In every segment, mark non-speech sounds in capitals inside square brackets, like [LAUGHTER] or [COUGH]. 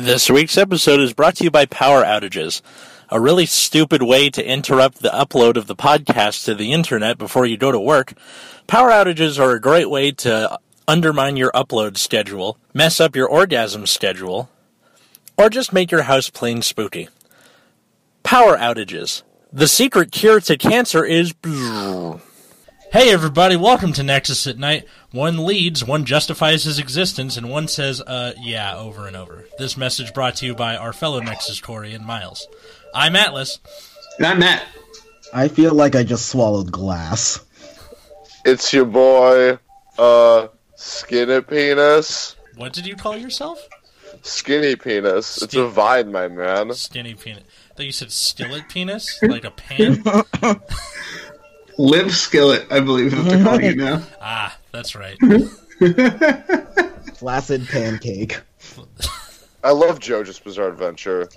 This week's episode is brought to you by power outages, a really stupid way to interrupt the upload of the podcast to the internet before you go to work. Power outages are a great way to undermine your upload schedule, mess up your orgasm schedule, or just make your house plain spooky. Power outages. The secret cure to cancer is. Hey everybody, welcome to Nexus at Night. One leads, one justifies his existence, and one says, uh, yeah, over and over. This message brought to you by our fellow Nexus Corey and Miles. I'm Atlas. And I'm Matt. I feel like I just swallowed glass. It's your boy, uh, Skinny Penis. What did you call yourself? Skinny Penis. It's a vine, my man. Skinny penis. I thought you said skillet penis? Like a pan? [LAUGHS] Live Skillet, I believe is what they're calling it now. ah, that's right. [LAUGHS] Flaccid pancake. [LAUGHS] I love JoJo's Bizarre Adventure.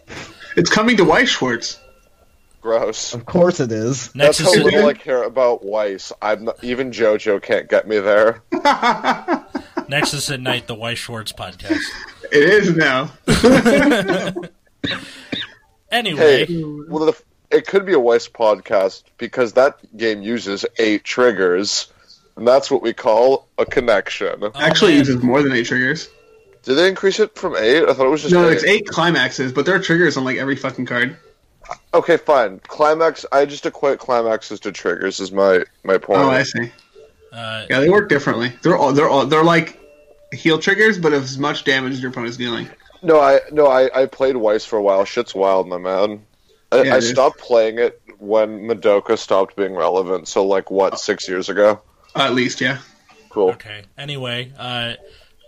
It's coming to Weiss Schwarz. Gross. Of course it is. That's how little I care about Weiss. I'm not, even JoJo can't get me there. [LAUGHS] Nexus at Night, the Weiss Schwarz podcast. It is now. Anyway, Hey, well, the, it could be a Weiss podcast because that game uses eight triggers, and that's what we call a connection. oh, Actually, it uses more than eight triggers. Did they increase it from eight? I thought it was just No, eight. it's eight climaxes, but there are triggers on like every fucking card. Okay, fine. Climax. I just equate climaxes to triggers. Is my my point. Oh, I see. uh, Yeah, they work differently. They're all they're all they're like heal triggers, but as much damage as your opponent's dealing. No, I no, I, I played Weiss for a while. Shit's wild, my man. I, Yeah, I stopped playing it when Madoka stopped being relevant. So, like, what, six years ago? Uh, at least, yeah. Cool. okay. Anyway, uh,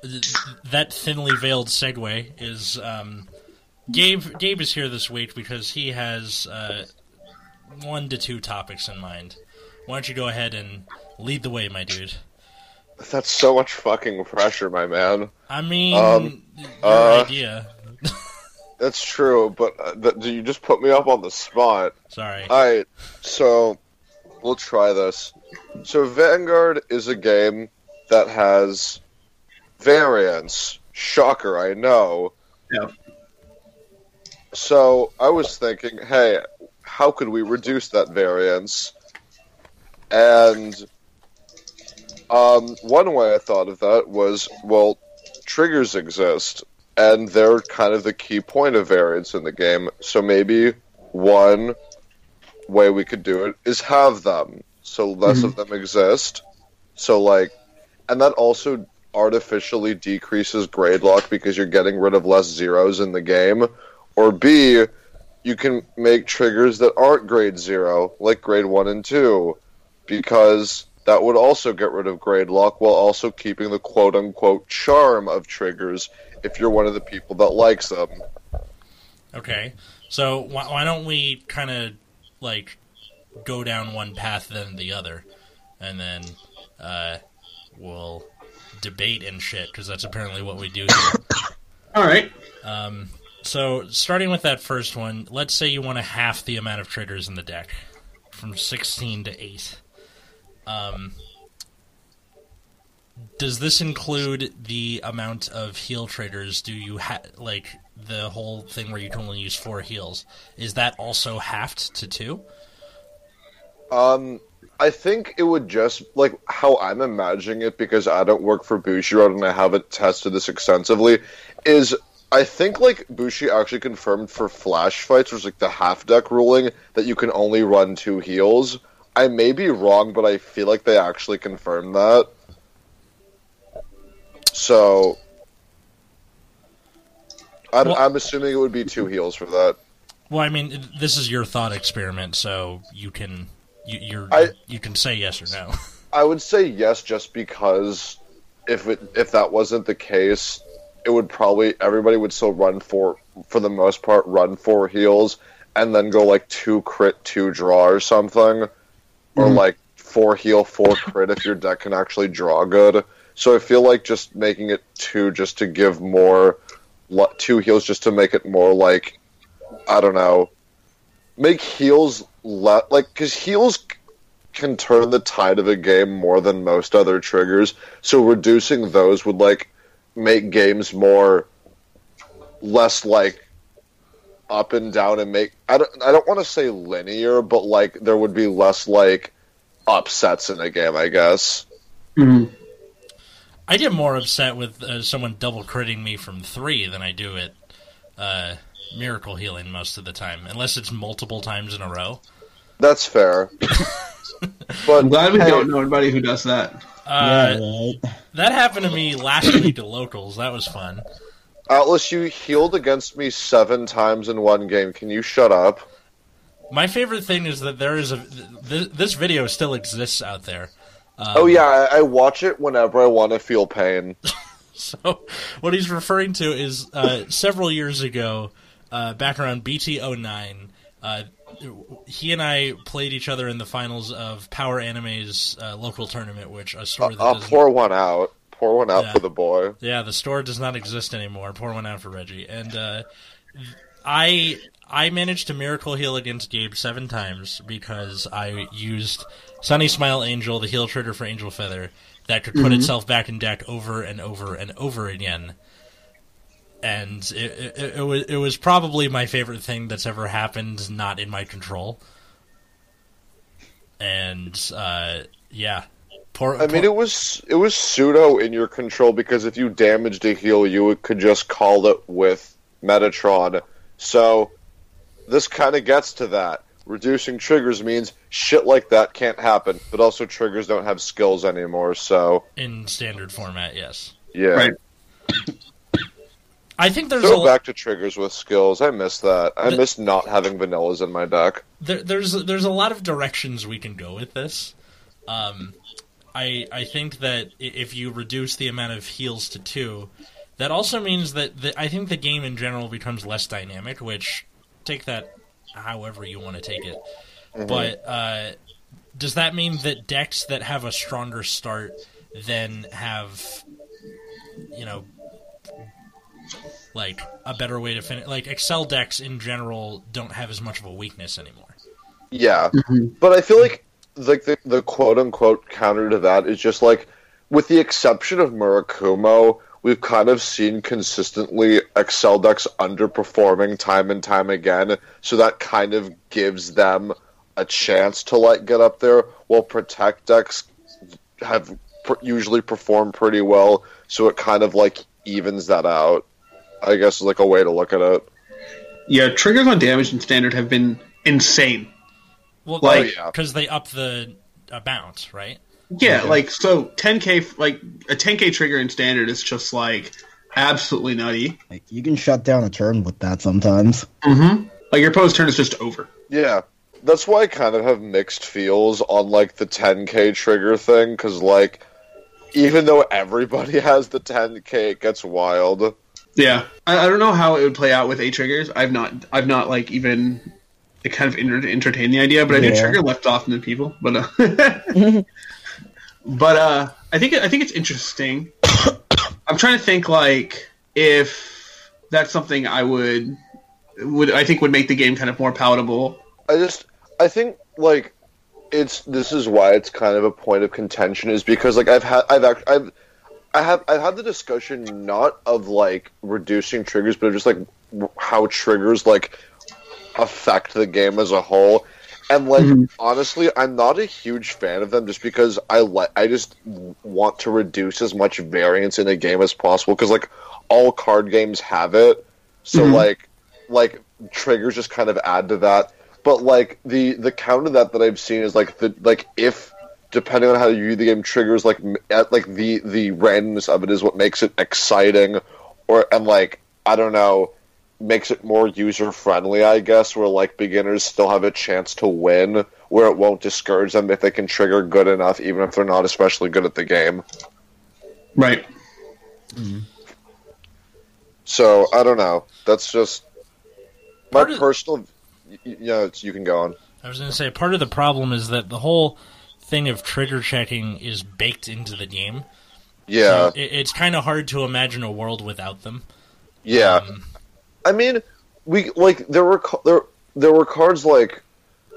th- that thinly veiled segue is um, Gabe. Gabe is here this week because he has uh, one to two topics in mind. Why don't you go ahead and lead the way, my dude? That's so much fucking pressure, my man. I mean, Um, your uh, idea. That's true, but uh, th- you just put me up on the spot. Sorry. Alright, so we'll try this. So, Vanguard is a game that has variants. Shocker, I know. Yep. So I was thinking, hey, how could we reduce that variance? And um, one way I thought of that was, well, triggers exist, and they're kind of the key point of variance in the game. So maybe one way we could do it is have them, so less of mm-hmm. them exist. So like, and that also artificially decreases grade lock because you're getting rid of less zeros in the game. Or B, you can make triggers that aren't grade zero, like grade one and two, because that would also get rid of grade lock while also keeping the quote unquote charm of triggers if you're one of the people that likes them. Okay, so why, why don't we kind of like go down one path then the other, and then uh, we'll debate and shit because that's apparently what we do here. [COUGHS] All right. um, so starting with that first one, let's say you want to half the amount of triggers in the deck from sixteen to eight. Um, does this include the amount of heal traders? Do you ha- like the whole thing where you can only use four heals? Is that also halved to two? Um, I think it would just like how I'm imagining it because I don't work for Bushiroad and I haven't tested this extensively. Is I think like Bushi actually confirmed for flash fights, was like the half deck ruling that you can only run two heals. I may be wrong, but I feel like they actually confirmed that. So, I'm, Well- I'm assuming it would be two heals for that. Well, I mean, this is your thought experiment, so you can you, you're I- you can say yes or no. I would say yes, just because if it if that wasn't the case, it would probably everybody would still run for for the most part run four heals and then go like two crit two draw or something, or Mhm. like four heal four crit if your deck can actually draw good. So I feel like just making it two just to give more two heals, just to make it more like I don't know, make heals le- like because heals can turn the tide of a game more than most other triggers. So reducing those would like make games more less like up and down and make I don't I don't want to say linear, but like there would be less like upsets in a game, I guess. Mhm. I get more upset with uh, someone double critting me from three than I do at uh, miracle healing most of the time, unless it's multiple times in a row. That's fair. [LAUGHS] but I'm glad we hey, don't know anybody who does that. Uh, yeah, right. That happened to me last week to locals. That was fun. Atlas, you healed against me seven times in one game. Can you shut up? My favorite thing is that there is a th- this video still exists out there. Um, oh yeah, I, I watch it whenever I want to feel pain. [LAUGHS] So what he's referring to is uh, several years ago, uh, back around BT 09, uh, he and I played each other in the finals of Power Anime's uh, local tournament, which a store that I'll pour one out. Pour one out Yeah. for the boy. Yeah, the store does not exist anymore. Pour one out for Reggie. And uh, I I managed to miracle heal against Gabe seven times because I used Sunny Smile Angel, the heal trigger for Angel Feather, that could put itself back in deck over and over and over again. And it, it, it was it was probably my favorite thing that's ever happened, not in my control. And uh, yeah, poor. I mean, it was it was pseudo in your control because if you damaged a heal, you could just call it with Metatron. So this kind of gets to that. Reducing triggers means shit like that can't happen, but also triggers don't have skills anymore. So in standard format, yes. yeah, Right. I think there's Throw a back to triggers with skills. I miss that. I The- miss not having vanillas in my deck. there, there's there's a lot of directions we can go with this. Um, I I think that if you reduce the amount of heals to two, that also means that the, I think the game in general becomes less dynamic. Which take that however you want to take it, but uh, does that mean that decks that have a stronger start then have you know like a better way to finish like Accel decks in general don't have as much of a weakness anymore Yeah, Mhm. but I feel like like the, the quote unquote counter to that is just like, with the exception of Murakumo, we've kind of seen consistently Accel decks underperforming time and time again. So that kind of gives them a chance to like get up there. While Protect decks have pr- usually performed pretty well, so it kind of like evens that out. I guess is like a way to look at it. Yeah, triggers on damage in standard have been insane. well Like- because they up the uh, amount right Yeah, like so 10k like a 10k trigger in standard is just like absolutely nutty. Like, you can shut down a turn with that sometimes. Mm-hmm. Like your opposed turn is just over. Yeah, that's why I kind of have mixed feels on like the 10k trigger thing because like even though everybody [LAUGHS] has the 10k, it gets wild. Yeah, I, I don't know how it would play out with a triggers. I've not, I've not like even it kind of enter- entertained the idea, but I think Yeah. trigger left off than people. But uh, [LAUGHS] [LAUGHS] but uh, I think I think it's interesting. [COUGHS] I'm trying to think like if that's something I would would I think would make the game kind of more palatable. I just I think like it's this is why it's kind of a point of contention is because like I've had I've act, I've I have I've had the discussion not of like reducing triggers but just like how triggers like affect the game as a whole and like Mhm. honestly I'm not a huge fan of them just because I like I just want to reduce as much variance in a game as possible because like all card games have it so Mhm. like like triggers just kind of add to that but like the the counter that that I've seen is like the like if depending on how you view the game triggers like at like the the randomness of it is what makes it exciting or and like I don't know makes it more user friendly I guess where like beginners still have a chance to win where it won't discourage them if they can trigger good enough even if they're not especially good at the game. Right. so I don't know. That's just my Part of- personal y- y- yeah it's, you can go on. I was going to say part of the problem is that the whole thing of trigger checking is baked into the game. Yeah. So it, it's kind of hard to imagine a world without them. Yeah. Um, I mean, we like there were there there were cards like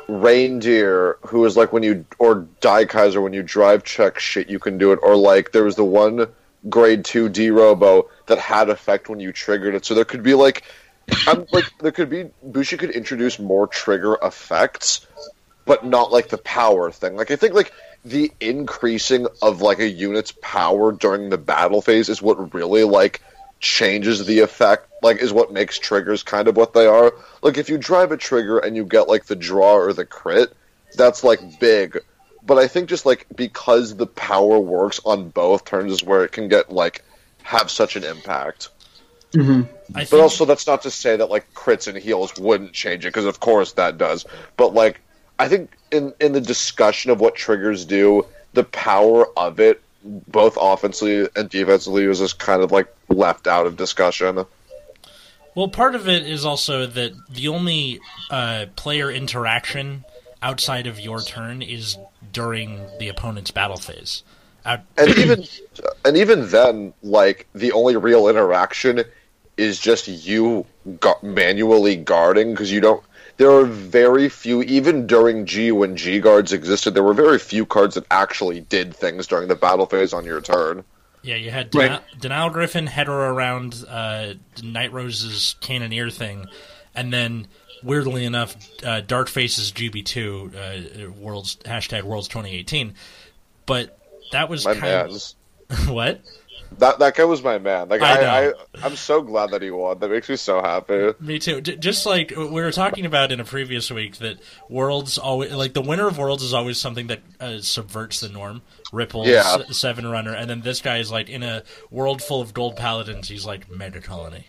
reindeer, who is like when you or Daikaiser when you drive check shit, you can do it, or like there was the one grade two D Robo that had effect when you triggered it. So there could be like, I'm like there could be Bushi could introduce more trigger effects, but not like the power thing. Like I think like the increasing of like a unit's power during the battle phase is what really like changes the effect like is what makes triggers kind of what they are. Like if you drive a trigger and you get like the draw or the crit that's like big. But i think just like because the power works on both turns is where it can get like have such an impact. Hmm I think, but also that's not to say that like crits and heals wouldn't change it because of course that does. But like i think in in the discussion of what triggers do the power of it both offensively and defensively was just kind of like left out of discussion well, part of it is also that the only uh, player interaction outside of your turn is during the opponent's battle phase. Out- and even and even then like the only real interaction is just you gu- manually guarding because you don't there are very few even during g when g guards existed there were very few cards that actually did things during the battle phase on your turn Yeah, you had Right. Denial, Denial Griffin header around uh, Night Rose's Cannoneer thing, and then weirdly enough, uh, Dark Face's GB2 uh, Worlds hashtag Worlds 2018. But that was my kind man's of [LAUGHS] what that that guy was my man like I I, I I'm so glad that he won that makes me so happy Me too. J- just like we were talking about in a previous week, that Worlds always like the winner of Worlds is always something that uh, subverts the norm. Ripple, Yeah. s- seven runner, and then this guy is like in a world full of gold paladins. He's like mega colony.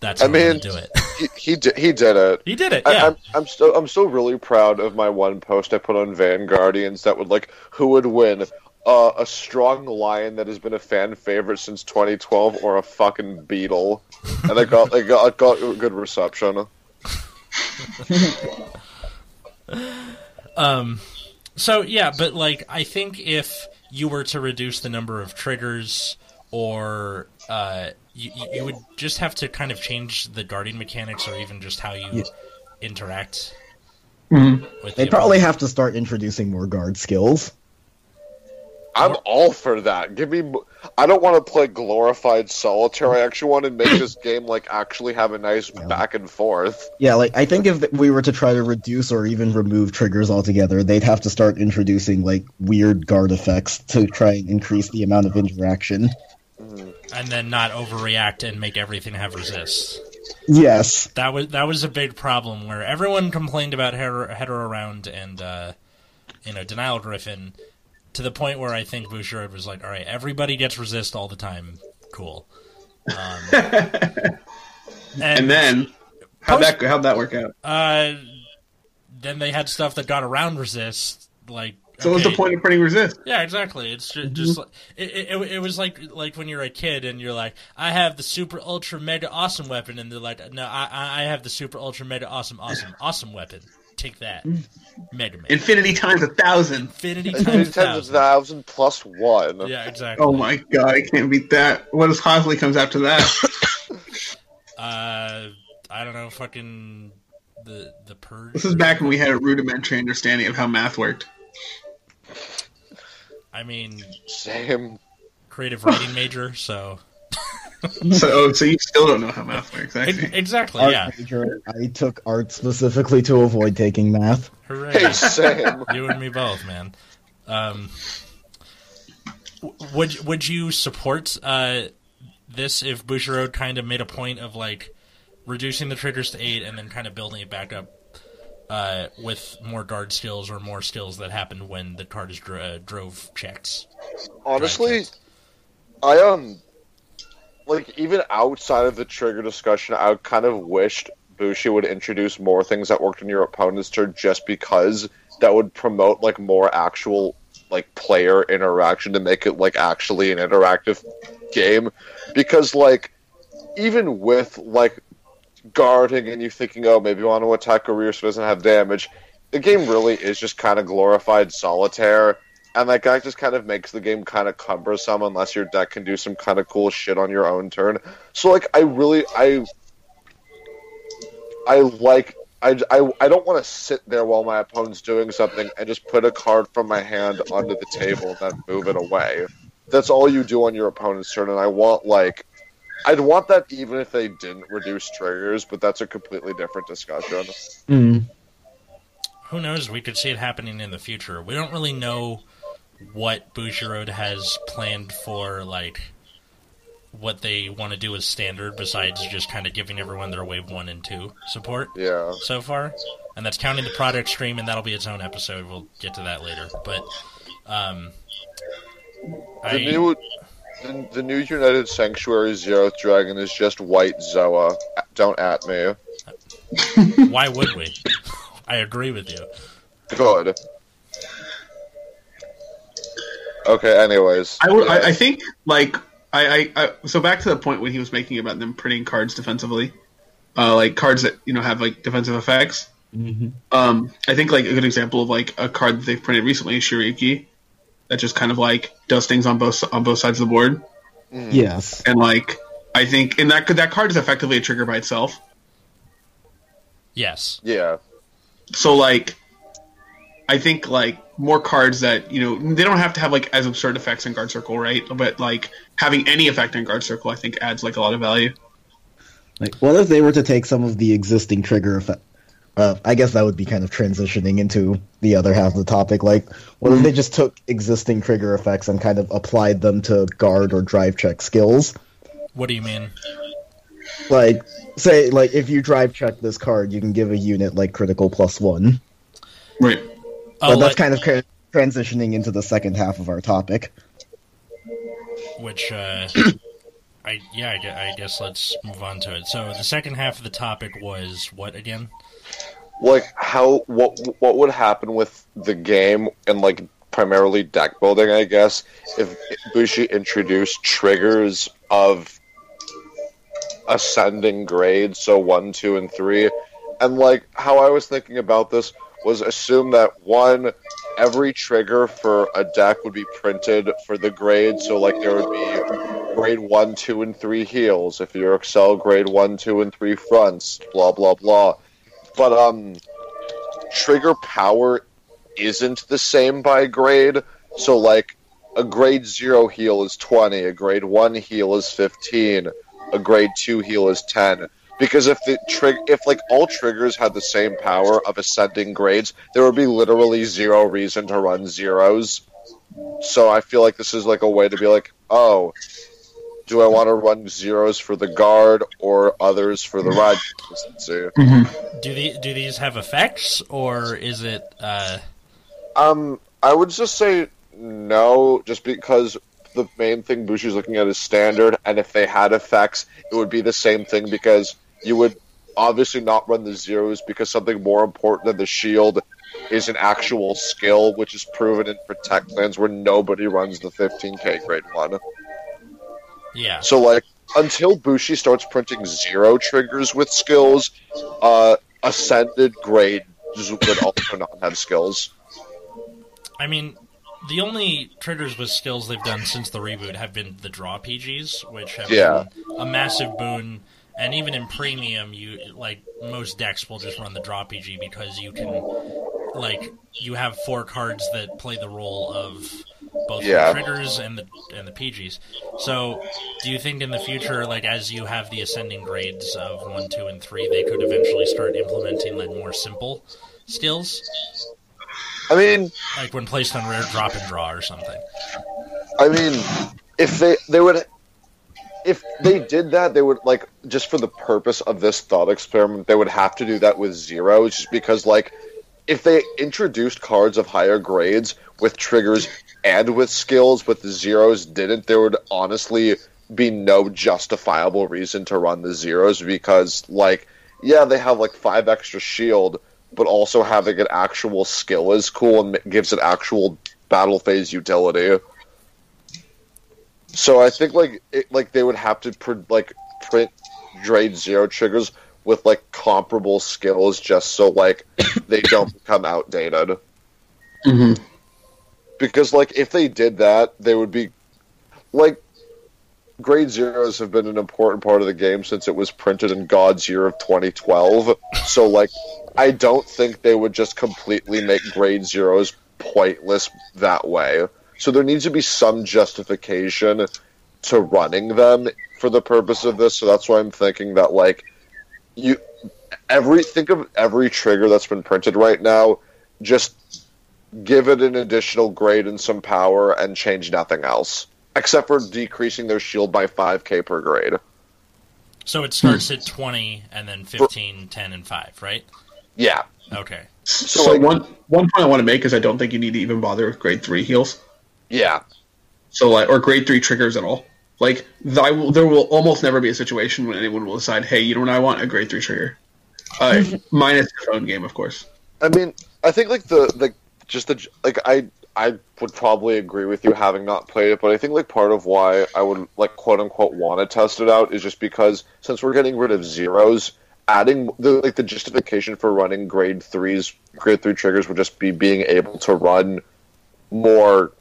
That's I mean, do it. he, he did he did it he did it. I, Yeah. I'm I'm still I'm still really proud of my one post I put on Vanguardians that would like who would win uh, a strong lion that has been a fan favorite since 2012 or a fucking beetle, and I got I got I got a good reception. [LAUGHS] Um, so yeah, but like I think if you were to reduce the number of triggers, or uh, you, you would just have to kind of change the guarding mechanics, or even just how you Yeah. interact Mhm. with. They the probably opponent. have to start introducing more guard skills. I'm all for that. Give me. I don't want to play glorified solitaire. I actually want to make this game like actually have a nice Yeah. back and forth. Yeah, like I think if we were to try to reduce or even remove triggers altogether, they'd have to start introducing like weird guard effects to try and increase the amount of interaction. and then not overreact and make everything have resist. Yes. That was that was a big problem where everyone complained about header, header around and uh, you know denial griffin to the point where I think Bushiroad was like, all right, everybody gets resist all the time, cool. Um, [LAUGHS] And then how'd that how'd that work out? uh, then they had stuff that got around resist, like. So what's the point of printing resist? Yeah, exactly. It's just, just like, it, it, it was like like when you're a kid and you're like, I have the super ultra mega awesome weapon, and they're like, No, I I I have the super ultra mega awesome awesome awesome weapon. Take that, Mega Man. Infinity times a thousand. Infinity Ten times times a thousand. thousand plus one. Yeah, exactly. Oh my god, I can't beat that. What if Hosley comes after that? [LAUGHS] Uh, I don't know, fucking the the purge. this is back when we had a rudimentary understanding of how math worked. I mean, Same. creative writing major, so [LAUGHS] So, oh, so you still don't know how math works. I Ex- exactly. Art Yeah. major. I took art specifically to avoid taking math. Hooray. Hey, same. [LAUGHS] you and me both, man. Um, would would you support uh, this if Bushiroad kind of made a point of like reducing the triggers to eight and then kind of building it back up uh, with more guard skills or more skills that happened when the card is dro- uh, drove checks? Honestly, I um, like even outside of the trigger discussion, I kind of wished Bushi would introduce more things that worked in your opponent's turn, just because that would promote like more actual like player interaction to make it like actually an interactive game. Because like even with like guarding and you thinking, oh, maybe you want to attack career so it doesn't have damage. The game really is just kind of glorified solitaire, and that guy just kind of makes the game kind of cumbersome unless your deck can do some kind of cool shit on your own turn. So like, I really, I, I like. I, I, I don't want to sit there while my opponent's doing something and just put a card from my hand onto the table and then move it away. that's all you do on your opponent's turn, and I want like I'd want that even if they didn't reduce triggers, but that's a completely different discussion. Mm. Who knows? We could see it happening in the future. We don't really know what Bushiroad has planned for, like what they want to do with standard, besides just kind of giving everyone their wave one and two support Yeah. so far, and that's counting the product stream, and that'll be its own episode. We'll get to that later, but um, The I, new the, the new United Sanctuary Zeroth Dragon is just white Zoa. Don't at me. why would we? [LAUGHS] I agree with you. Good. Okay. Anyways, I yeah. I, I think like I, I, I. So back to the point when he was making about them printing cards defensively, uh, like cards that you know have like defensive effects. hmm Um, I think like a good example of like a card that they've printed recently is Shiriki, that just kind of like does things on both on both sides of the board, Mhm. Yes. and like I think and that that card is effectively a trigger by itself. Yes. Yeah. So like, I think like more cards that you know they don't have to have like as absurd effects in guard circle, right? But like having any effect in guard circle, I think adds like a lot of value. Like, what if they were to take some of the existing trigger effect? Uh, I guess that would be kind of transitioning into the other half of the topic. Like, what if they just took existing trigger effects and kind of applied them to guard or drive check skills? What do you mean? Like, say, like if you drive check this card, you can give a unit like critical plus one. Right. Oh, but that's like- kind of transitioning into the second half of our topic. which uh, I yeah, I, I guess let's move on to it. So the second half of the topic was what again? Like how what what would happen with the game and like primarily deck building, I guess, if Bushi introduced triggers of ascending grades, so one, two, and three. And like how I was thinking about this was assume that one every trigger for a deck would be printed for the grade, so like there would be grade one, two, and three heals. If you're Accel, grade one, two, and three fronts, blah blah blah. But um trigger power isn't the same by grade. So like a grade zero heal is twenty, a grade one heal is fifteen, a grade two heal is ten. Because if the trig if like all triggers had the same power of ascending grades, there would be literally zero reason to run zeros. So I feel like this is like a way to be like, oh, do I want to run zeros for the guard or others for the ride consistency? Do the do these have effects or is it? Uh, Um, I would just say no, just because the main thing Bushi's looking at is standard, and if they had effects, it would be the same thing because you would obviously not run the zeros because something more important than the shield is an actual skill, which is proven in Protect clans where nobody runs the 15k grade one. yeah. So like until Bushi starts printing zero triggers with skills, uh, ascended grades would also not have skills. I mean, the only triggers with skills they've done since the reboot have been the draw PGs, which have Yeah. been a massive boon. And even in premium, you like most decks will just run the draw PG because you can, like, you have four cards that play the role of both Yeah. the triggers and the and the PGs. So, do you think in the future, like as you have the ascending grades of one, two, and three, they could eventually start implementing like more simple skills, I mean, like when placed on rare, drop and draw or something? I mean, if they they would, if they did that, they would like just for the purpose of this thought experiment, they would have to do that with zeros, just because like if they introduced cards of higher grades with triggers and with skills, but the zeros didn't, there would honestly be no justifiable reason to run the zeros because like yeah, they have like five extra shield, but also having an actual skill is cool and gives it actual battle phase utility. So I think like it, like they would have to pr- like print grade zero triggers with like comparable skills just so like [COUGHS] they don't become outdated. Mhm. Because like if they did that, they would be like grade zeros have been an important part of the game since it was printed in God's year of 2012. So like I don't think they would just completely make grade zeros pointless that way. So there needs to be some justification to running them for the purpose of this. So that's why I'm thinking that like you every think of every trigger that's been printed right now, just give it an additional grade and some power and change nothing else. Except for decreasing their shield by 5k per grade. So it starts at 20 and then 15, 10, and 5, right? Yeah. Okay. So, like- one one point I want to make is I don't think you need to even bother with grade three heals. Yeah. So like or grade three triggers at all. Like th- I will, there will almost never be a situation when anyone will decide, hey, you know what I want a grade three trigger. Uh, [LAUGHS] minus the phone game, of course. I mean, I think like the like just the like I I would probably agree with you having not played it, but I think like part of why I would like quote unquote want to test it out is just because since we're getting rid of zeros, adding the like the justification for running grade threes, grade three triggers would just be being able to run more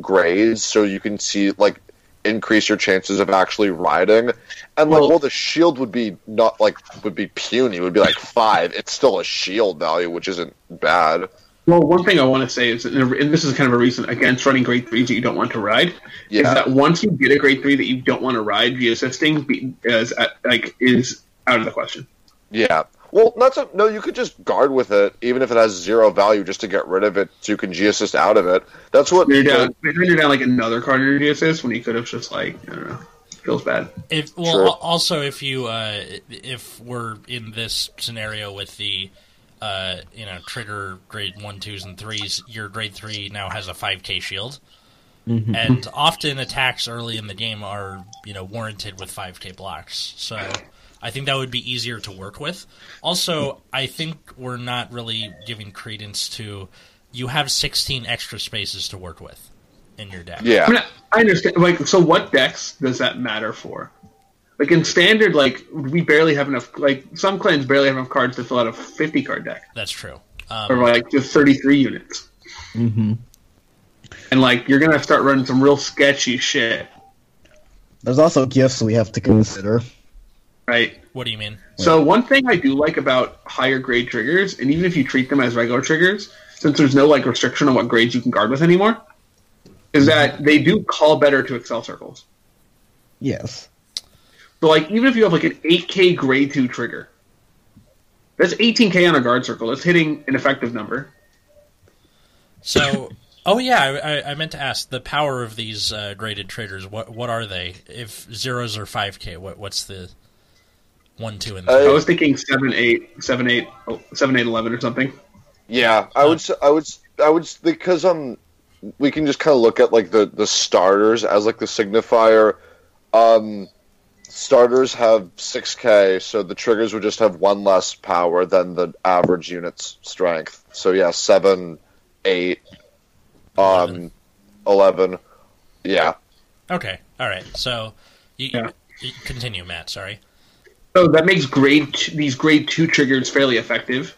grades, so you can see like increase your chances of actually riding. And like, Well- well, the shield would be not like would be puny. It would be like five. It's still a shield value, which isn't bad. Well, one thing I want to say is, and this is kind of a reason against running grade threes that you don't want to ride, is that once you get a grade three that you don't want to ride be- is uh, like is out of the question. Yeah. Well, not so. No, you could just guard with it, even if it has zero value, just to get rid of it, so you can G assist out of it. That's what. You're down, then you're down like another card in your DSS when you could have just like I don't know, feels bad. If well, Sure. also if you uh, if we're in this scenario with the uh, you know trigger grade one, twos, and threes, your grade three now has a five k shield, and often attacks early in the game are you know warranted with five k blocks. So I think that would be easier to work with. Also, I think we're not really giving credence to you have sixteen extra spaces to work with in your deck. I Yeah. mean, I understand. Like, so what decks does that matter for? Like in standard, like we barely have enough. Like some clans barely have enough cards to fill out a fifty card deck, That's true. or Um, like just thirty three units. hmm And like you're gonna start running some real sketchy shit, There's also gifts we have to consider. Right? what do you mean? So one thing I do like about higher grade triggers, and even if you treat them as regular triggers, since there's no like restriction on what grades you can guard with anymore, is that they do call better to Accel circles. Yes. So like even if you have like an 8k grade two trigger, that's 18k on a guard circle. That's hitting an effective number. So, oh yeah, I, I- I meant to ask the power of these uh, graded triggers. What what are they? If zeros are five k, what what's the one, two, and Uh, three? I was thinking 7 8 7 8 7 8 11 or something. Yeah. I would. s- I would. s- I would because um, we can just kind of look at like the the starters as like the signifier. Um, starters have six k, so the triggers would just have one less power than the average unit's strength. So yeah, seven, eight, um, eleven. Yeah. okay, all right. So, you, Yeah. you continue, Matt. Sorry. So that makes grade t- these grade two triggers fairly effective.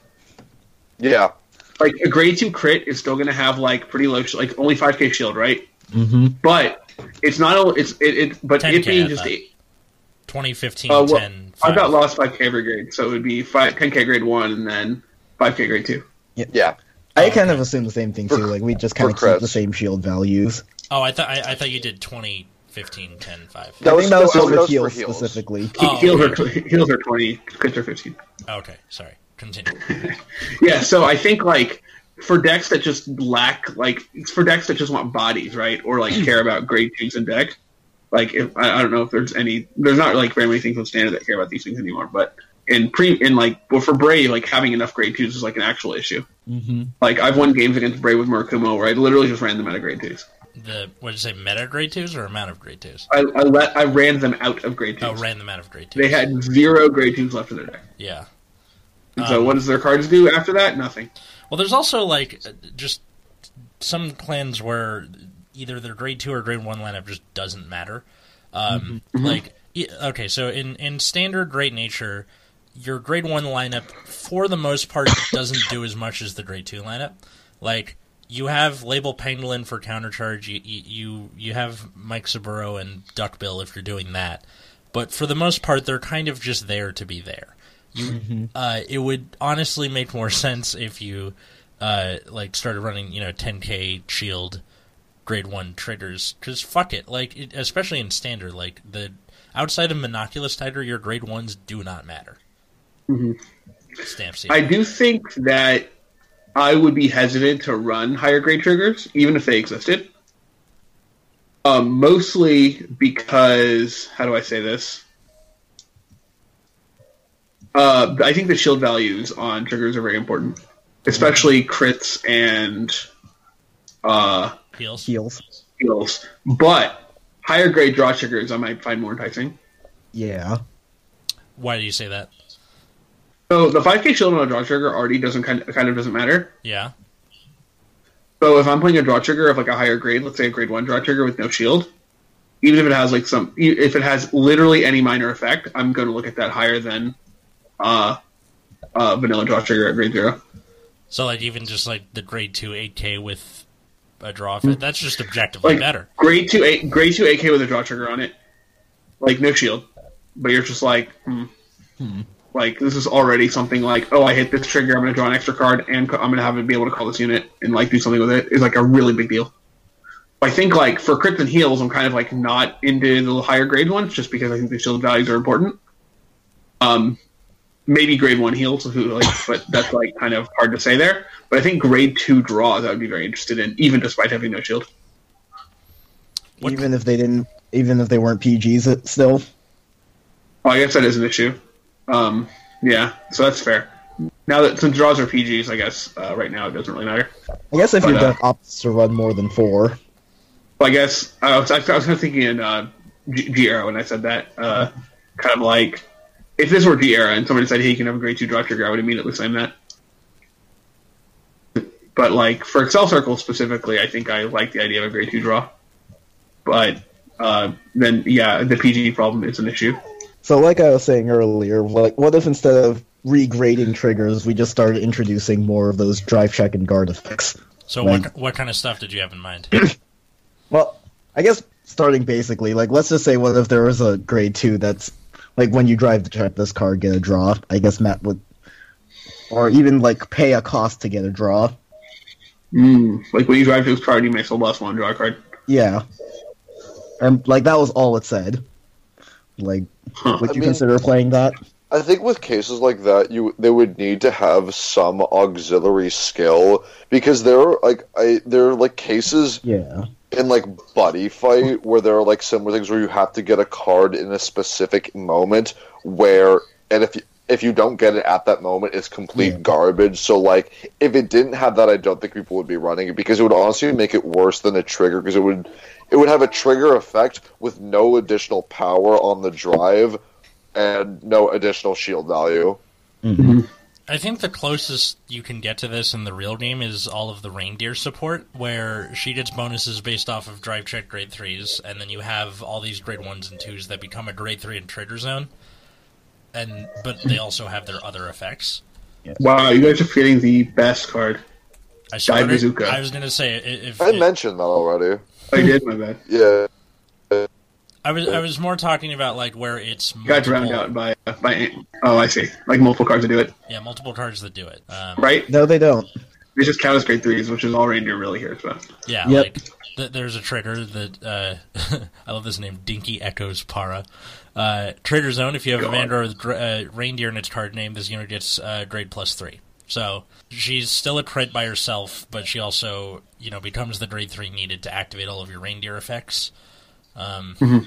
Yeah. Like a grade two crit is still going to have like pretty low, sh- like only 5k shield, right? Mm-hmm. But it's not. a- It's it. it but 10K, it being just thought. eight, 2015, Uh, well, 10, I've got lost 5k every grade, so it would be five, 10k grade one and then 5k grade two. Yeah. yeah. I Oh, kind okay. of assume the same thing For- too. Like we just kind of keep the same shield values. Oh, I thought I, I thought you did 20, 15, 10, 5. That I was- think that was that was for for heals heals. specifically. Oh, heals okay. are tw- heals are 20, crits are 15. Okay, sorry. Continue. [LAUGHS] Yeah, so I think like for decks that just lack like it's for decks that just want bodies, right, or like [CLEARS THROAT] care about grade twos in deck. Like if I, I don't know if there's any, there's not like very many things on standard that care about these things anymore. But in pre, in like well for Brave, like having enough grade twos is like an actual issue. Mm-hmm. Like I've won games against Brave with Murakumo where I literally just ran them out of grade twos. The what did you say? Meta grade twos or amount of grade twos? I, I let I ran them out of grade twos. Oh, ran them out of grade twos. They had zero grade twos left in their deck. yeah. And so Um, what does their cards do after that? Nothing. Well, there's also like uh, just some clans where either their grade two or grade one lineup just doesn't matter. Um, Like, okay, so in in standard Great Nature, your grade one lineup for the most part doesn't do as much as the grade two lineup. Like you have Label Pangolin for countercharge. You you you have Mike Saburo and Duckbill if you're doing that. But for the most part, they're kind of just there to be there. You, uh, it would honestly make more [LAUGHS] sense if you uh, like started running, you know, 10k shield grade one triggers because fuck it, like it, especially in standard, like the outside of Monoculus Tiger, your grade ones do not matter. Mhm. Stamp I do think that I would be hesitant to run higher grade triggers, even if they existed. Um, mostly because how do I say this? Uh, I think the shield values on triggers are very important, especially crits and uh, Heals. Heals. heals. But higher grade draw triggers I might find more enticing. Yeah. Why do you say that? So the 5k shield on a draw trigger already doesn't kind of, kind of doesn't matter. Yeah. So if I'm playing a draw trigger of like a higher grade, let's say a grade one draw trigger with no shield, even if it has like some, if it has literally any minor effect, I'm going to look at that higher than uh, uh, vanilla draw trigger at grade zero. So like even just like the grade two 8k with a draw fit, that's just objectively Like better. grade two eight, grade two AK with a draw trigger on it, like no shield, but you're just like, hmm. Like this is already something like, oh, I hit this trigger, I'm going to draw an extra card, and I'm going to have it be able to call this unit and like do something with it. Is like a really big deal. I think like for crits and heals, I'm kind of like not into the higher grade ones just because I think the shield values are important. Um, maybe grade one heals, like, but that's like kind of hard to say there. But I think grade two draws I would be very interested in, even despite having no shield. What- Even if they didn't, even if they weren't PGs, it still. Well, I guess that is an issue. Um, yeah, so that's fair. Now that since draws are PGs, I guess uh, right now it doesn't really matter. I guess if But, your uh, deck opts to run more than four. Well, I guess I was, I was kind of thinking in uh, G, G era when I said that. Uh, kind of like if this were G era and somebody said, "Hey, you can have a grade two draw trigger," I would immediately claim that. But like for Accel Circle specifically, I think I like the idea of a grade two draw. But uh, then, yeah, the PG problem is an issue. So, like I was saying earlier, like, what if instead of regrading triggers, we just started introducing more of those drive check and guard effects? So Right. what what kind of stuff did you have in mind? [COUGHS] Well, I guess starting basically, like, let's just say, what if there was a grade two that's like when you drive to check this card, get a draw? I guess Matt would, or even like pay a cost to get a draw. Mm, like when you drive to this card, you may still lost one draw a card. Yeah, and like that was all it said. Like, Huh. would I you mean- consider playing that? I think with cases like that, you they would need to have some auxiliary skill because there are like I there are like cases Yeah. in like buddy fight where there are like similar things where you have to get a card in a specific moment where and if you if you don't get it at that moment it's complete Yeah. garbage. So like if it didn't have that i don't think people would be running it because it would honestly make it worse than a trigger because it would it would have a trigger effect with no additional power on the drive and no additional shield value. Mm-hmm. Mm-hmm. I think the closest you can get to this in the real game is all of the reindeer support, where she gets bonuses based off of drive check grade threes, and then you have all these grade ones and twos that become a grade three in trigger zone, and but they also have their other effects. Wow, you guys are feeling the best card. I started, Bazooka. I was gonna say i- if, i if mentioned that already I did my bad. yeah I was I was more talking about like where it's Got drowned out by uh, by. Oh, I see. Like multiple cards that do it, yeah multiple cards that do it. Um, right? No, they don't. They just count as grade threes, which is all reindeer really here. So Yeah, Yep. like th- there's a trigger that uh, [LAUGHS] I love this name, Dinky Echoes Para. Uh, trigger zone. If you have a God. Vandar with uh, reindeer in its card name, this unit gets uh, grade plus three. So she's still a crit by herself, but she also you know becomes the grade three needed to activate all of your reindeer effects. Um,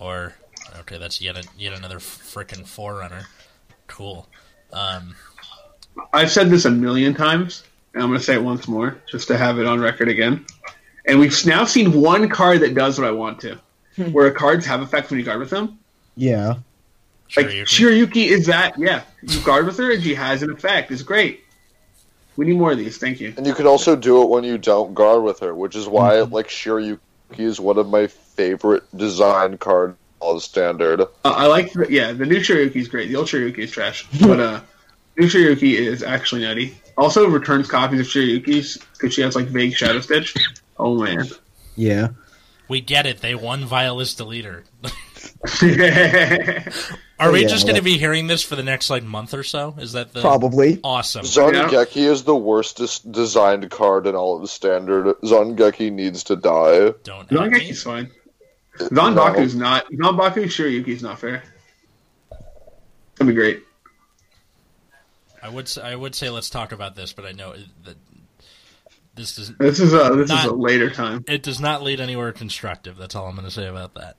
Or okay, that's yet a, yet another freaking forerunner. Cool. Um, I've said this a million times, and I'm going to say it once more just to have it on record again. And we've now seen one card that does what I want to, where cards have effects when you guard with them. Yeah. Like Shiryuki. Shiryuki is that, yeah. You guard with her and she has an effect. It's great. We need more of these. Thank you. And you can also do it when you don't guard with her, which is why like Shiryuki is one of my favorite design cards all standard. Uh, I like, the, yeah, the new Shiryuki is great. The old Shiryuki is trash, [LAUGHS] but uh, new Shiryuki is actually nutty. Also returns copies of Shiryuki's because she has like vague Shadow Stitch. Oh man. Yeah. we get it. They won Violist Deleter. [LAUGHS] [LAUGHS] Are we Yeah, just going to well- be hearing this for the next like month or so? Is that the Probably. awesome? Zongeki is the worst dis- designed card in all of the standard. Zongeki needs to die. Don't at me. Zangeki's fine. Zanbaku's not. Zanbaku, Shiryuki's not fair. That'd be great. I would say, I would say let's talk about this, but I know that this does This is a this is a later time. it does not lead anywhere constructive. That's all I'm going to say about that.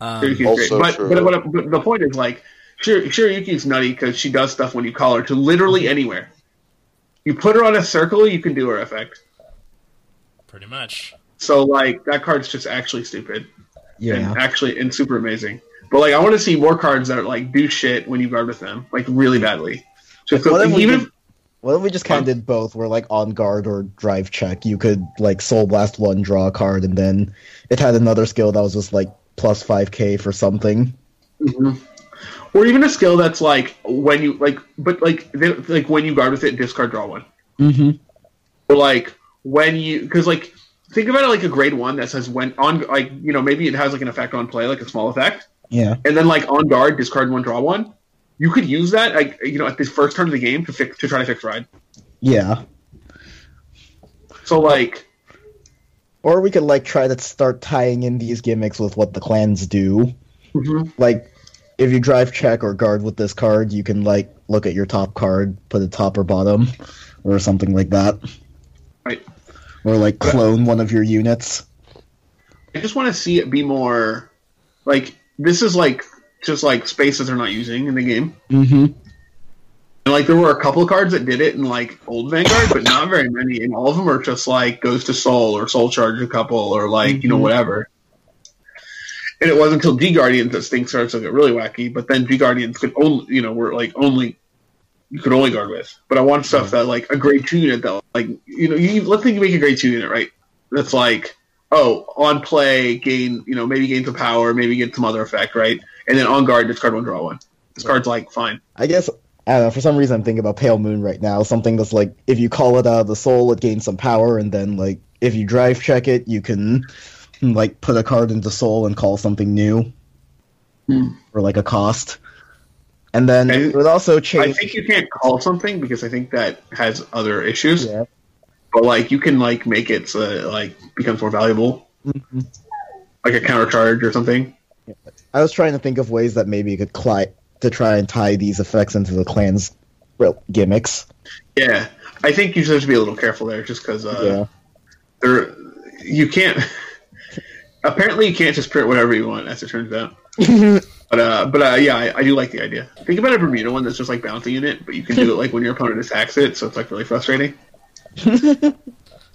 Um, Also. But, true. but, but, but the point is like Shir- Shiryuki's nutty because she does stuff when you call her to literally anywhere. You put her on a circle, you can do her effect. pretty much. So like that card's just actually stupid Yeah. and actually and super amazing. But like I want to see more cards that like do shit when you guard with them, like really badly. So if- What if we even did- What if we just kind of did both? Where like on guard or drive check, you could like soul blast one, draw a card, and then it had another skill that was just like plus five k for something. Mhm. Or even a skill that's like when you like, but like they, like when you guard with it, discard draw one. Mm-hmm. Or like when you because like think about it like a grade one that says when on like you know maybe it has like an effect on play like a small effect, Yeah. and then like on guard discard one draw one. You could use that like you know at the first turn of the game to fix to try to fix ride. Yeah. So like Or we could like try to start tying in these gimmicks with what the clans do. mhm. Like if you drive check or guard with this card, you can like look at your top card, put it top or bottom, or something like that. right. Or like clone one of your units. I just want to see it be more like this is like just like spaces they're not using in the game. Mm-hmm. And like there were a couple cards that did it in like old Vanguard, but not very many. And all of them are just like goes to Soul or Soul Charge a couple or like you know Mhm. whatever. And it wasn't until G Guardians that things started to get really wacky. But then G Guardians could only you know were like only you could only guard with. But I want stuff that like a grade two unit that like you know you let's think you make a grade two unit right. That's like oh on play gain you know maybe gain some power maybe get some other effect right and then on guard discard one draw one. This card's like fine. I guess I don't know. For some reason, I'm thinking about Pale Moon right now. Something that's like if you call it out of the soul, it gains some power, and then like if you drive check it, you can like put a card into soul and call something new, Hmm. or like a cost. And then Okay. it would also change. I think you can't call something because I think that has other issues. Yeah. But like you can like make it so that it, like becomes more valuable, Mhm. like a counter charge or something. I was trying to think of ways that maybe you could cli- to try and tie these effects into the clan's well, gimmicks. Yeah, I think you just have to be a little careful there, just because uh, yeah. there you can't. [LAUGHS] apparently, you can't just print whatever you want, as it turns out. [LAUGHS] But uh, but uh, yeah, I, I do like the idea. Think about a Bermuda one that's just like bounty unit, but you can do it like when your opponent attacks it, so it's like really frustrating. [LAUGHS]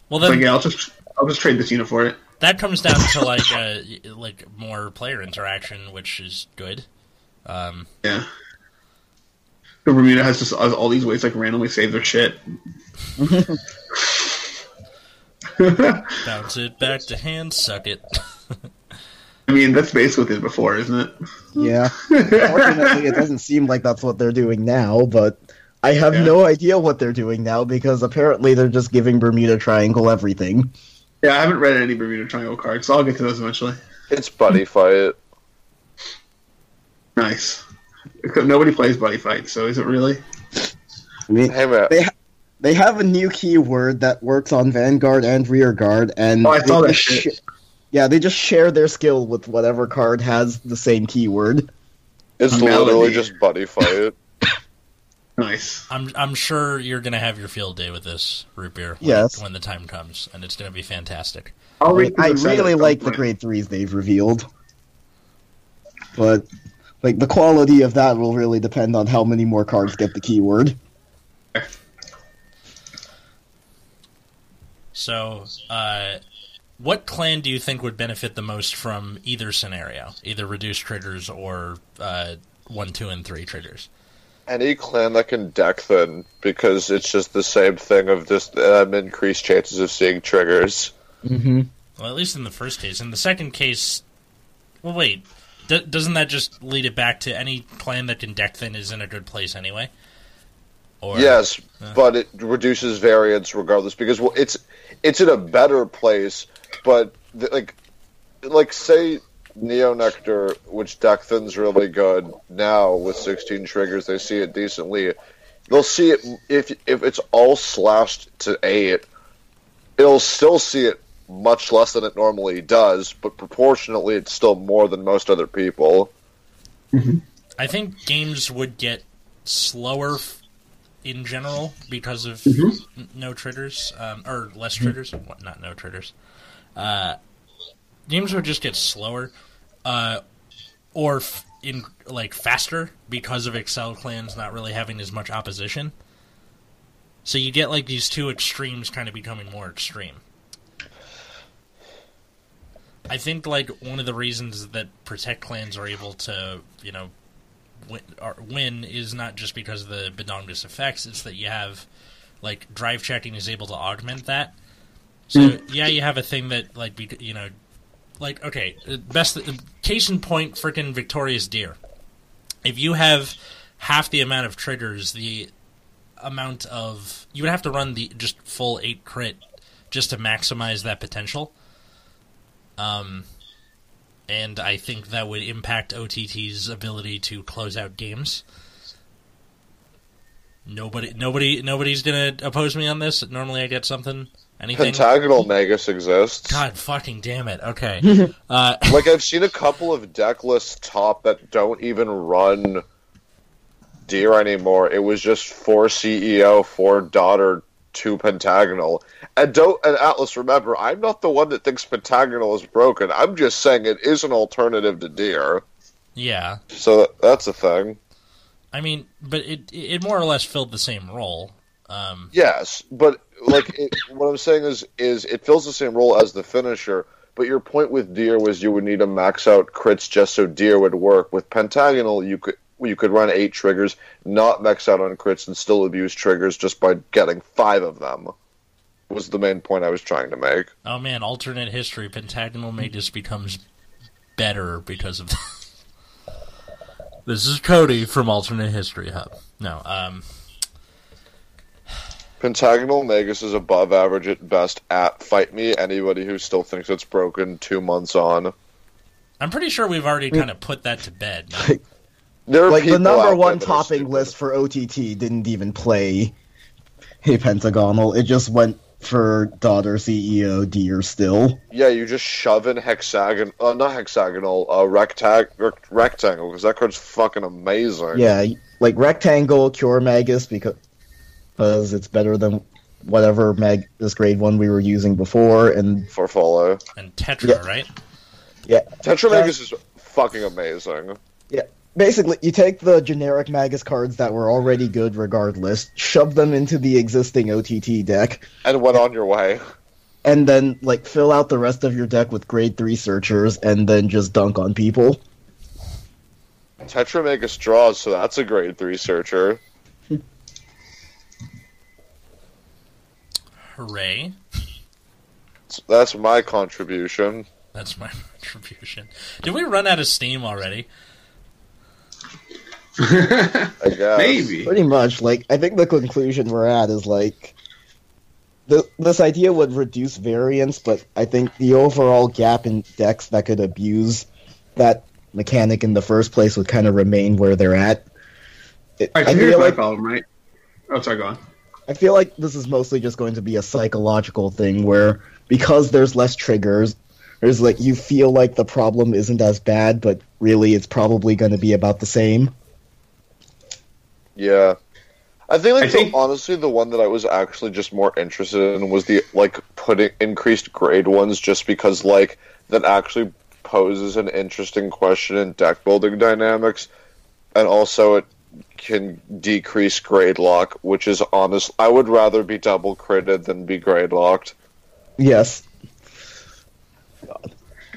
Well, It's then like yeah, I'll just I'll just trade this unit for it. that comes down to like uh, like more player interaction, which is good. Um, Yeah. The Bermuda has just has all these ways like randomly save their shit. bounce it back to hand, suck it. [LAUGHS] I mean, that's basically what they did before, isn't it? Yeah. Fortunately, it doesn't seem like that's what they're doing now, but I have Yeah. no idea what they're doing now because apparently they're just giving Bermuda Triangle everything. Yeah, I haven't read any Bermuda Triangle cards, so I'll get to those eventually. It's buddy fight. Nice. Because Nobody plays Buddy Fight, so is it really? I mean, Hey man, They- they have a new keyword that works on Vanguard and Rearguard, and Oh, I they saw that sh- yeah, they just share their skill with whatever card has the same keyword. it's Melody. literally just buddy fight. [LAUGHS] Nice. I'm I'm sure you're gonna have your field day with this root beer. When, Yes. when the time comes, and it's gonna be fantastic. I'll I, I through the set really at some like the grade threes they've revealed, but like the quality of that will really depend on how many more cards get the keyword. So, uh, what clan do you think would benefit the most from either scenario, either reduced triggers or uh, one, two, and three triggers? Any clan that can deck thin, because it's just the same thing of just um, increased chances of seeing triggers. Mm-hmm. Well, at least in the first case. In the second case, well, wait, D- doesn't that just lead it back to any clan that can deck thin is in a good place anyway? Or yes, uh. but it reduces variance regardless because well, it's it's in a better place. But th- like like say Neo Nectar, which deck thin's really good now with 16 triggers, they see it decently. They'll see it if if it's all slashed to eight. It'll still see it much less than it normally does, but proportionately, it's still more than most other people. I think games would get slower f- in general because of Mm-hmm. n- no triggers um, or less triggers. What, not no triggers. Uh, games would just get slower, uh, or f- in like faster because of Accel clans not really having as much opposition. So you get like these two extremes kind of becoming more extreme. I think like one of the reasons that protect clans are able to, you know, win, win is not just because of the Bedongus effects. It's that you have like drive checking is able to augment that. So yeah, you have a thing that like be, you know, like okay, uh, best case in point, freaking Victorious Deer. If you have half the amount of triggers, the amount of you would have to run the just full eight crit just to maximize that potential. Um, and I think that would impact OTT's ability to close out games. Nobody, nobody, nobody's gonna oppose me on this. Normally, I get something, anything. Pentagonal Magus exists. God fucking damn it! Okay, [LAUGHS] uh, [LAUGHS] like I've seen a couple of deck lists top that don't even run deer anymore. It was just four CEO, four daughter, two pentagonal. And don't and Atlas remember, I'm not the one that thinks pentagonal is broken. I'm just saying it is an alternative to deer. yeah. So that's a thing. I mean, but it it more or less filled the same role. Um, Yes, but like it, what I'm saying is is it fills the same role as the finisher. But your point with deer was you would need to max out crits just so deer would work. With pentagonal, you could you could run eight triggers, not max out on crits, and still abuse triggers just by getting five of them. Was the main point I was trying to make. oh man, alternate history. Pentagonal Magus becomes better because of. [LAUGHS] this is Cody from Alternate History Hub. No, um, Pentagonal Magus is above average at best at Fight Me. Anybody who still thinks it's broken two months on. I'm pretty sure we've already kind of put that to bed. no? [LAUGHS] There are Like the number one topping list for OTT didn't even play Hey pentagonal. It just went for daughter CEO deer still. Yeah, you just shove in hexagon, uh, not hexagonal, uh, rectang- rect- rectangle, because that card's fucking amazing. Yeah, like rectangle cure magus because because it's better than whatever magus grade one we were using before, and For follow. And Tetra, Yeah. right? yeah, tetra Tetramagus is fucking amazing. Basically you take the generic magus cards that were already good regardless, shove them into the existing OTT deck, And went on your way. and then like fill out the rest of your deck with grade three searchers, and then just dunk on people. Tetramagus draws, so that's a grade 3 searcher. Hooray! That's my contribution. That's my [LAUGHS] contribution. Did we run out of steam already? I guess. Uh, Maybe. Pretty much, like I think the conclusion we're at is like the, this idea would reduce variance, but I think the overall gap in decks that could abuse that mechanic in the first place would kind of remain where they're at. It, All right, I here's feel my like problem, right? Oh, sorry, go on. I feel like this is mostly just going to be a psychological thing where because there's less triggers, there's like you feel like the problem isn't as bad, but really it's probably going to be about the same. Yeah. I think, like, I think- the, honestly, the one that I was actually just more interested in was the, like, putting increased grade ones just because, like, that actually poses an interesting question in deck building dynamics. And also, it can decrease grade lock, which is honest. I would rather be double critted than be grade locked. Yes.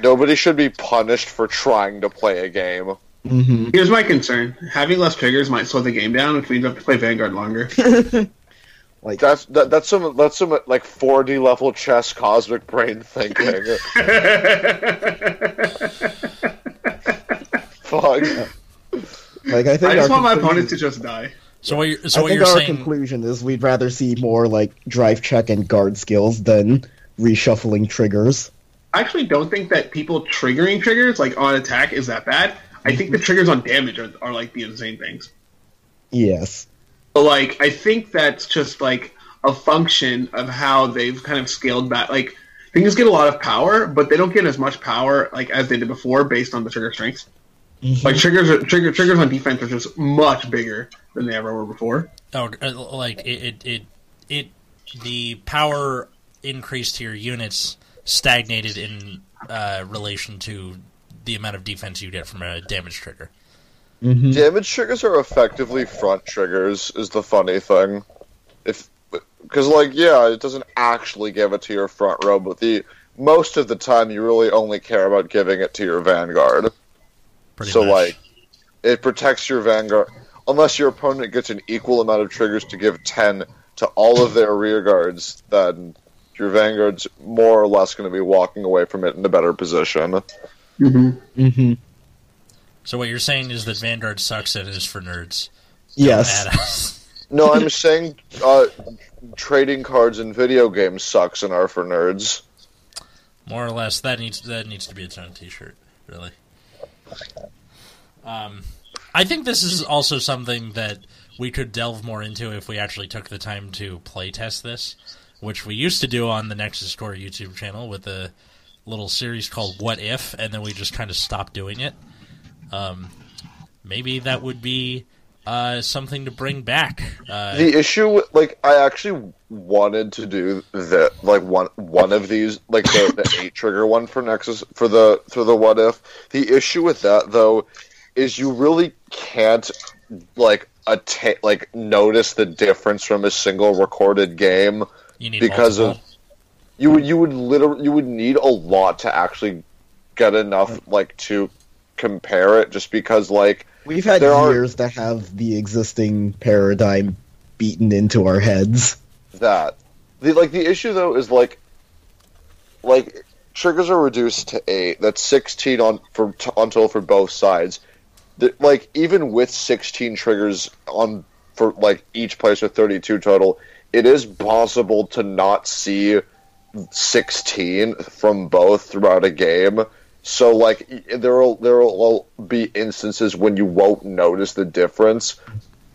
Nobody should be punished for trying to play a game. Hmm Here's my concern: having less triggers might slow the game down, which means I have to play Vanguard longer. [LAUGHS] Like That's that, that's some that's some like 4D level chess cosmic brain thinking. [LAUGHS] Fuck. like I think I just want my conclusion- opponent to just die. So what you're so I what think you're our saying? conclusion is we'd rather see more like drive check and guard skills than reshuffling triggers. I actually don't think that people triggering triggers like on attack is that bad. I think the triggers on damage are, are like the insane things. Yes. But like, I think that's just like a function of how they've kind of scaled back. Like things get a lot of power, but they don't get as much power like as they did before based on the trigger strengths. Like triggers, are, trigger triggers on defense are just much bigger than they ever were before. Oh, uh, like it, it, it, it, the power increase to your units stagnated in uh, relation to the amount of defense you get from a damage trigger. Mm-hmm. Damage triggers are effectively front triggers. Is the funny thing, if because like yeah, it doesn't actually give it to your front row, but the most of the time you really only care about giving it to your vanguard. Pretty so much. like, it protects your vanguard unless your opponent gets an equal amount of triggers to give ten to all of their rear guards. Then your vanguard's more or less going to be walking away from it in a better position. Mm-hmm. So what you're saying is that Vanguard sucks and is for nerds. Yes. [LAUGHS] No, I'm saying uh, trading cards in video games sucks and are for nerds. More or less, that needs that needs to be its own T-shirt, really. Um, I think this is also something that we could delve more into if we actually took the time to play test this, which we used to do on the Nexus Corps YouTube channel with a little series called "What If," and then we just kind of stopped doing it. Um, maybe that would be uh, something to bring back. Uh, The issue, like, I actually wanted to do the like one one of these, like the, the [LAUGHS] eight trigger one for Nexus for the for the what if. The issue with that though is you really can't like atta- like notice the difference from a single recorded game. because multiple. of- You would you would literally you would need a lot to actually get enough like to compare it. Just because like We've had There are- years to have the existing paradigm beaten into our heads. that. The like the issue though is like like triggers are reduced to eight. That's sixteen on for t- total for both sides. The, like even with sixteen triggers on for like each place with thirty two total, it is possible to not see sixteen from both throughout a game. So like there'll there'll be instances when you won't notice the difference.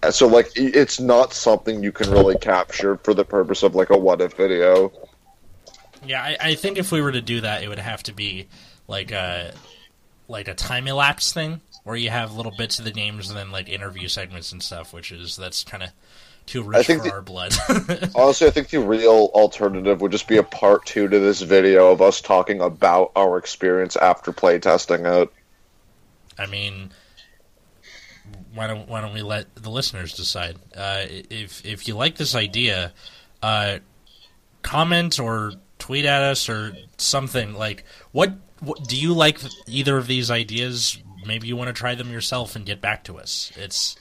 So like it's not something you can really capture for the purpose of like a what if video. Yeah, I, I think if we were to do that, it would have to be like a like a time elapse thing where you have little bits of the games and then like interview segments and stuff, which is that's kind of too rich think for the- our blood. [LAUGHS] Honestly, I think the real alternative would just be a part two to this video of us talking about our experience after playtesting it. I mean, why don't why don't we let the listeners decide? Uh, if if you like this idea, uh, comment or tweet at us or something like what, what do you like either of these ideas? Maybe you want to try them yourself and get back to us. It's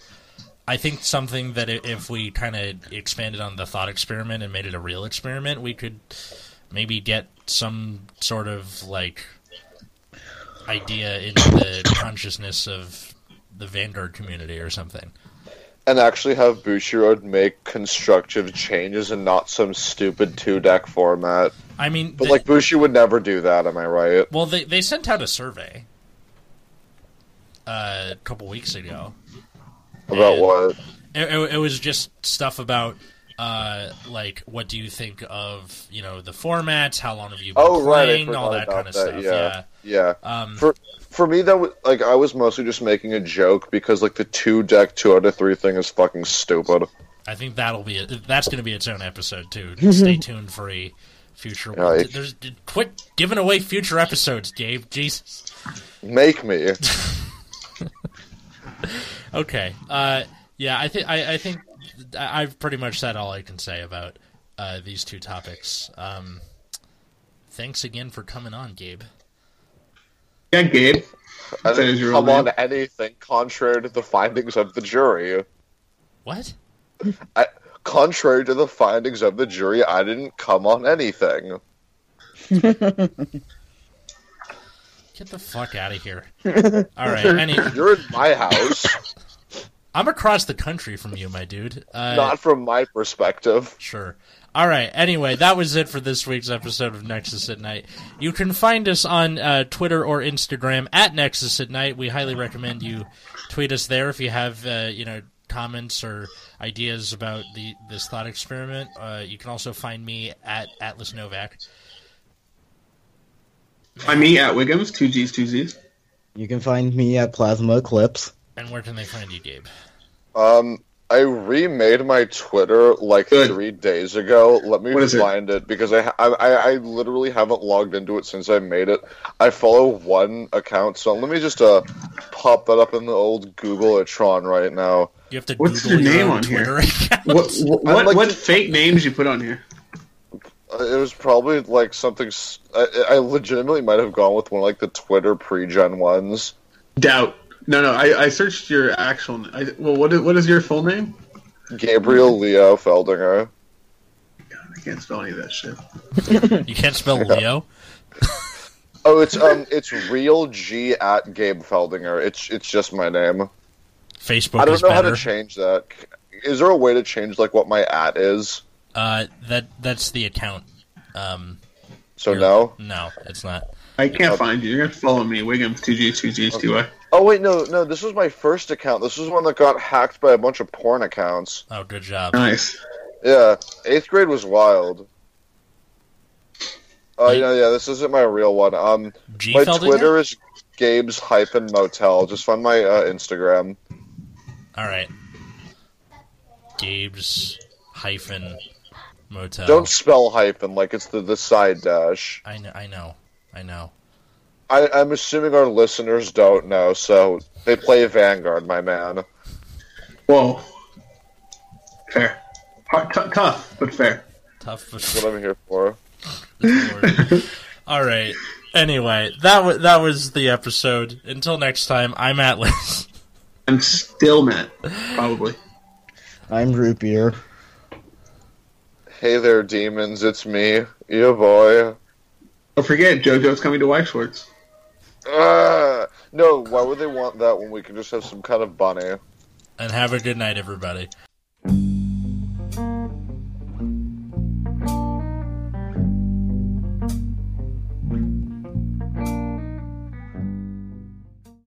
I think something that if we kind of expanded on the thought experiment and made it a real experiment, we could maybe get some sort of like idea into the consciousness of the Vanguard community or something. And actually have Bushiroad make constructive changes and not some stupid two deck format. I mean, But the- like Bushi would never do that, am I right? well, they they sent out a survey uh, a couple weeks ago. About And- what? It, it, was just stuff about uh, like what do you think of you know the formats? How long have you been Oh right, playing? forgot all that kind of that. stuff. Yeah, Yeah. yeah. Um, For for me, that was like I was mostly just making a joke because like the two deck two out of three thing is fucking stupid. I think that'll be it. That's going to be its own episode too. [LAUGHS] Stay tuned for a future. Yeah, it- There's quit giving away future episodes, Gabe. Jesus. Make me. [LAUGHS] Okay. Uh, yeah, I think I, I think I- I've pretty much said all I can say about uh, these two topics. Um, thanks again for coming on, Gabe. Yeah, Gabe. I That is didn't come real on anything contrary to the findings of the jury. What? I, contrary to the findings of the jury, I didn't come on anything. [LAUGHS] Get the fuck out of here. [LAUGHS] All right. Any, You're in my house, I'm across the country from you, my dude. Uh, not from my perspective. Sure. All right. Anyway, that was it for this week's episode of Nexus at Night. You can find us on uh, Twitter or Instagram at Nexus at Night. We highly recommend you tweet us there if you have, uh, you know, comments or ideas about the this thought experiment. Uh, you can also find me at Atlas Novack. Find me at Wiggums, two G's, two Z's. You can find me at Plasma Eclipse. And where can they find you, Gabe? Um, I remade my Twitter like Good. three days ago. Let me What is it? find it, because I, I I I literally haven't logged into it since I made it. I follow one account, so let me just uh pop that up in the old Google Tron right now. You have to What's Google your name own on here? Twitter account. What what, what, like what to- fake names you put on here? Uh, It was probably like something. I legitimately might have gone with one of like the Twitter pre-gen ones. Doubt. No, no. I, I searched your actual. I, well, what is, what is your full name? Gabriel Leo Feldinger. God, I can't spell any of that shit. [LAUGHS] You can't spell Leo. [LAUGHS] Oh, it's um, it's real G at Gabe Feldinger. It's it's just my name. Facebook I don't is know better. how to change that. Is there a way to change like what my at is? uh, that that's the account. Um, So Your- no. no, it's not. I can't find you. You're gonna follow me. Wiggums, two G's, two G's, two Y. Oh wait, no, no. This was my first account. This was one that got hacked by a bunch of porn accounts. Oh, good job. Nice. Yeah, eighth grade was wild. Oh yeah, yeah. This isn't my real one. Um, G my Twitter is Gabe's hyphen motel. Just find my uh, Instagram. All right. Gabe's hyphen motel. Don't spell hyphen like it's the the side dash. I know. I know. I know. I, I'm assuming our listeners don't know, so they play Vanguard, my man. Whoa. Fair. Hard- t- tough, but fair. Tough. That's what I'm here for. [LAUGHS] All right. Anyway, that was that was the episode. Until next time, I'm Atlas. [LAUGHS] I'm still Matt, probably. I'm Root Beer. Hey there, demons. It's me, your boy. Don't forget, JoJo's coming to White Shorts. Ah, no, why would they want that when we can just have some kind of bunny? and have a good night, everybody.